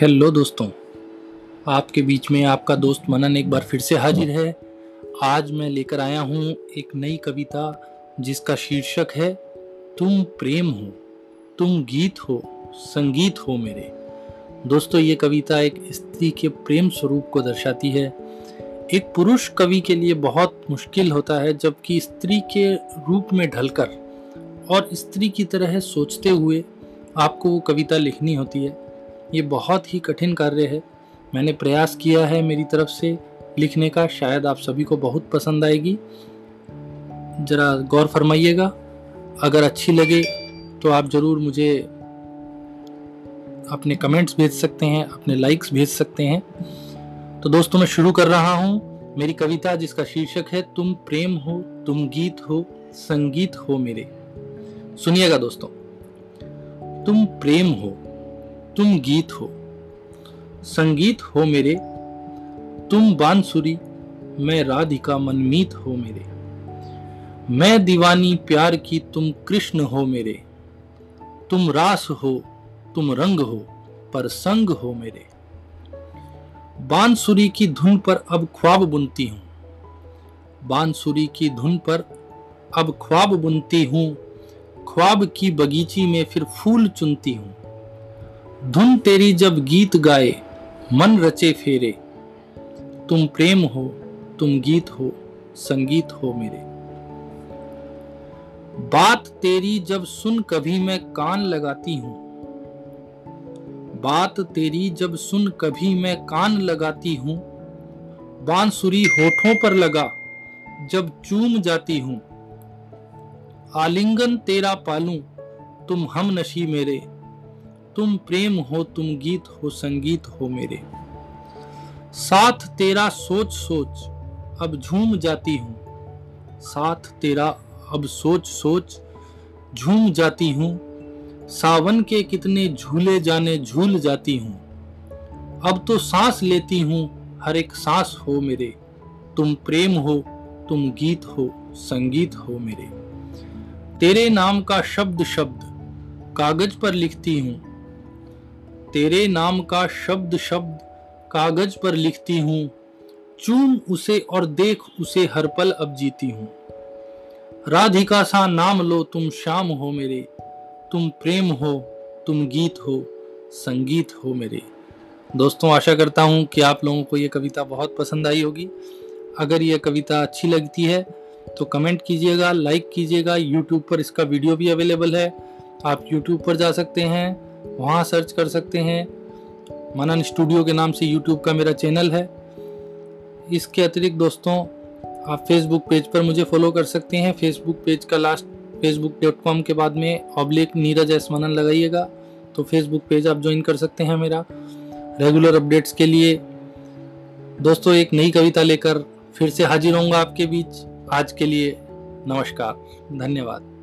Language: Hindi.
हेलो दोस्तों, आपके बीच में आपका दोस्त मनन एक बार फिर से हाजिर है। आज मैं लेकर आया हूँ एक नई कविता जिसका शीर्षक है, तुम प्रेम हो, तुम गीत हो, संगीत हो मेरे। दोस्तों, ये कविता एक स्त्री के प्रेम स्वरूप को दर्शाती है। एक पुरुष कवि के लिए बहुत मुश्किल होता है, जबकि स्त्री के रूप में ढलकर और स्त्री की तरह सोचते हुए आपको वो कविता लिखनी होती है। ये बहुत ही कठिन कार्य है। मैंने प्रयास किया है मेरी तरफ़ से। लिखने का शायद आप सभी को बहुत पसंद आएगी। ज़रा गौर फरमाइएगा। अगर अच्छी लगे तो आप ज़रूर मुझे अपने कमेंट्स भेज सकते हैं, अपने लाइक्स भेज सकते हैं। तो दोस्तों, मैं शुरू कर रहा हूँ। मेरी कविता जिसका शीर्षक है, तुम प्रेम हो, तुम गीत हो, संगीत हो मेरे। सुनिएगा दोस्तों। तुम प्रेम हो तुम गीत हो, संगीत हो मेरे। तुम बांसुरी, मैं राधिका मनमीत हो मेरे। मैं दीवानी प्यार की तुम कृष्ण हो मेरे। तुम रास हो, तुम रंग हो, पर संग हो मेरे। बांसुरी की धुन पर अब ख्वाब बुनती हूँ। बांसुरी की धुन पर अब ख्वाब बुनती हूँ। ख्वाब की बगीची में फिर फूल चुनती हूँ। धुन तेरी जब गीत गाए, मन रचे फेरे। तुम प्रेम हो, तुम गीत हो, संगीत हो मेरे। बात तेरी जब सुन कभी मैं कान लगाती हूँ। बात तेरी जब सुन कभी मैं कान लगाती हूँ। बांसुरी होठों पर लगा, जब चूम जाती हूँ। आलिंगन तेरा पालू, तुम हम नशी मेरे। तुम प्रेम हो, तुम गीत हो, संगीत हो मेरे। साथ तेरा सोच सोच, अब झूम जाती हूँ। साथ तेरा अब सोच सोच, झूम जाती हूँ। सावन के कितने झूले जाने, झूल जाती हूँ। अब तो सांस लेती हूँ, हर एक सांस हो मेरे। तुम प्रेम हो, तुम गीत हो, संगीत हो मेरे। तेरे नाम का शब्द शब्द, कागज़ पर लिखती हूँ। तेरे नाम का शब्द शब्द कागज़ पर लिखती हूँ। चूम उसे और देख उसे हर पल अब जीती हूँ। राधिका सा नाम लो, तुम शाम हो मेरे। तुम प्रेम हो, तुम गीत हो, संगीत हो मेरे। दोस्तों, आशा करता हूँ कि आप लोगों को ये कविता बहुत पसंद आई होगी। अगर ये कविता अच्छी लगती है तो कमेंट कीजिएगा, लाइक कीजिएगा। यूट्यूब पर इसका वीडियो भी अवेलेबल है। आप यूट्यूब पर जा सकते हैं। वहाँ सर्च कर सकते हैं। मनन स्टूडियो के नाम से यूट्यूब का मेरा चैनल है। इसके अतिरिक्त दोस्तों, आप फेसबुक पेज पर मुझे फॉलो कर सकते हैं। फेसबुक पेज का लास्ट फेसबुक डॉट कॉम के बाद में ऑब्लिक नीरज एस मनन लगाइएगा। तो फेसबुक पेज आप ज्वाइन कर सकते हैं मेरा रेगुलर अपडेट्स के लिए। दोस्तों, एक नई कविता लेकर फिर से हाजिर होऊँगा आपके बीच। आज के लिए नमस्कार, धन्यवाद।